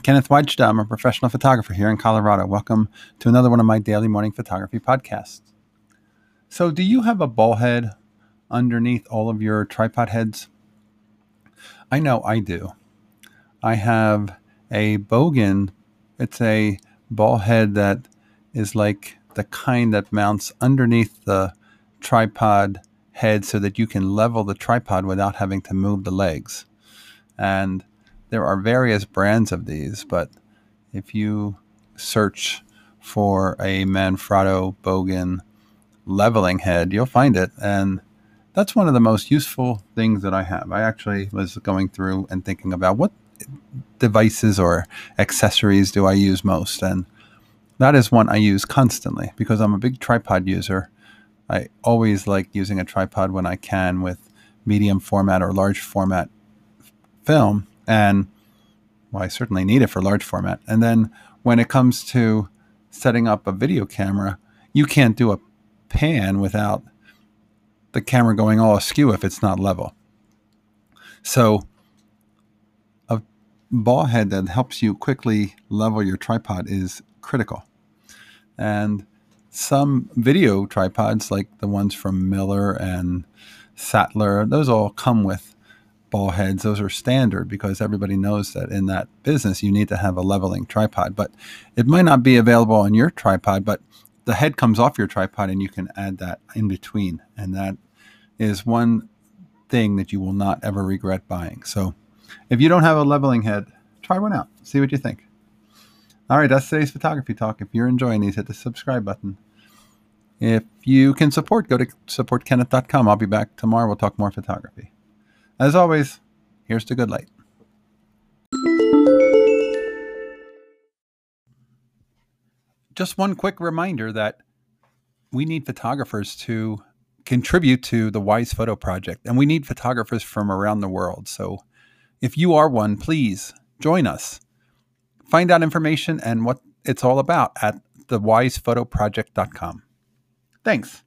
Kenneth Weidstad. I'm a professional photographer here in Colorado. Welcome to another one of my daily morning photography podcasts. So, do you have a ball head underneath all of your tripod heads? I know I do. I have a Bogen. It's a ball head that is like the kind that mounts underneath the tripod head so that you can level the tripod without having to move the legs. And there are various brands of these, but if you search for a Manfrotto Bogen leveling head, you'll find it. And that's one of the most useful things that I have. I actually was going through and thinking about what devices or accessories do I use most. And that is one I use constantly because I'm a big tripod user. I always like using a tripod when I can with medium format or large format film and well, I certainly need it for large format. And then when it comes to setting up a video camera, you can't do a pan without the camera going all askew if it's not level. So a ball head that helps you quickly level your tripod is critical. And some video tripods, like the ones from Miller and Sachtler, those all come with ball heads, those are standard because everybody knows that in that business you need to have a leveling tripod. But it might not be available on your tripod, but the head comes off your tripod and you can add that in between. And that is one thing that you will not ever regret buying. So if you don't have a leveling head, try one out. See what you think. All right, that's today's photography talk. If you're enjoying these, hit the subscribe button. If you can support, go to supportkenneth.com. I'll be back tomorrow. We'll talk more photography. As always, here's to good light. Just one quick reminder that we need photographers to contribute to the Wise Photo Project, and we need photographers from around the world. So if you are one, please join us. Find out information and what it's all about at thewisephotoproject.com. Thanks.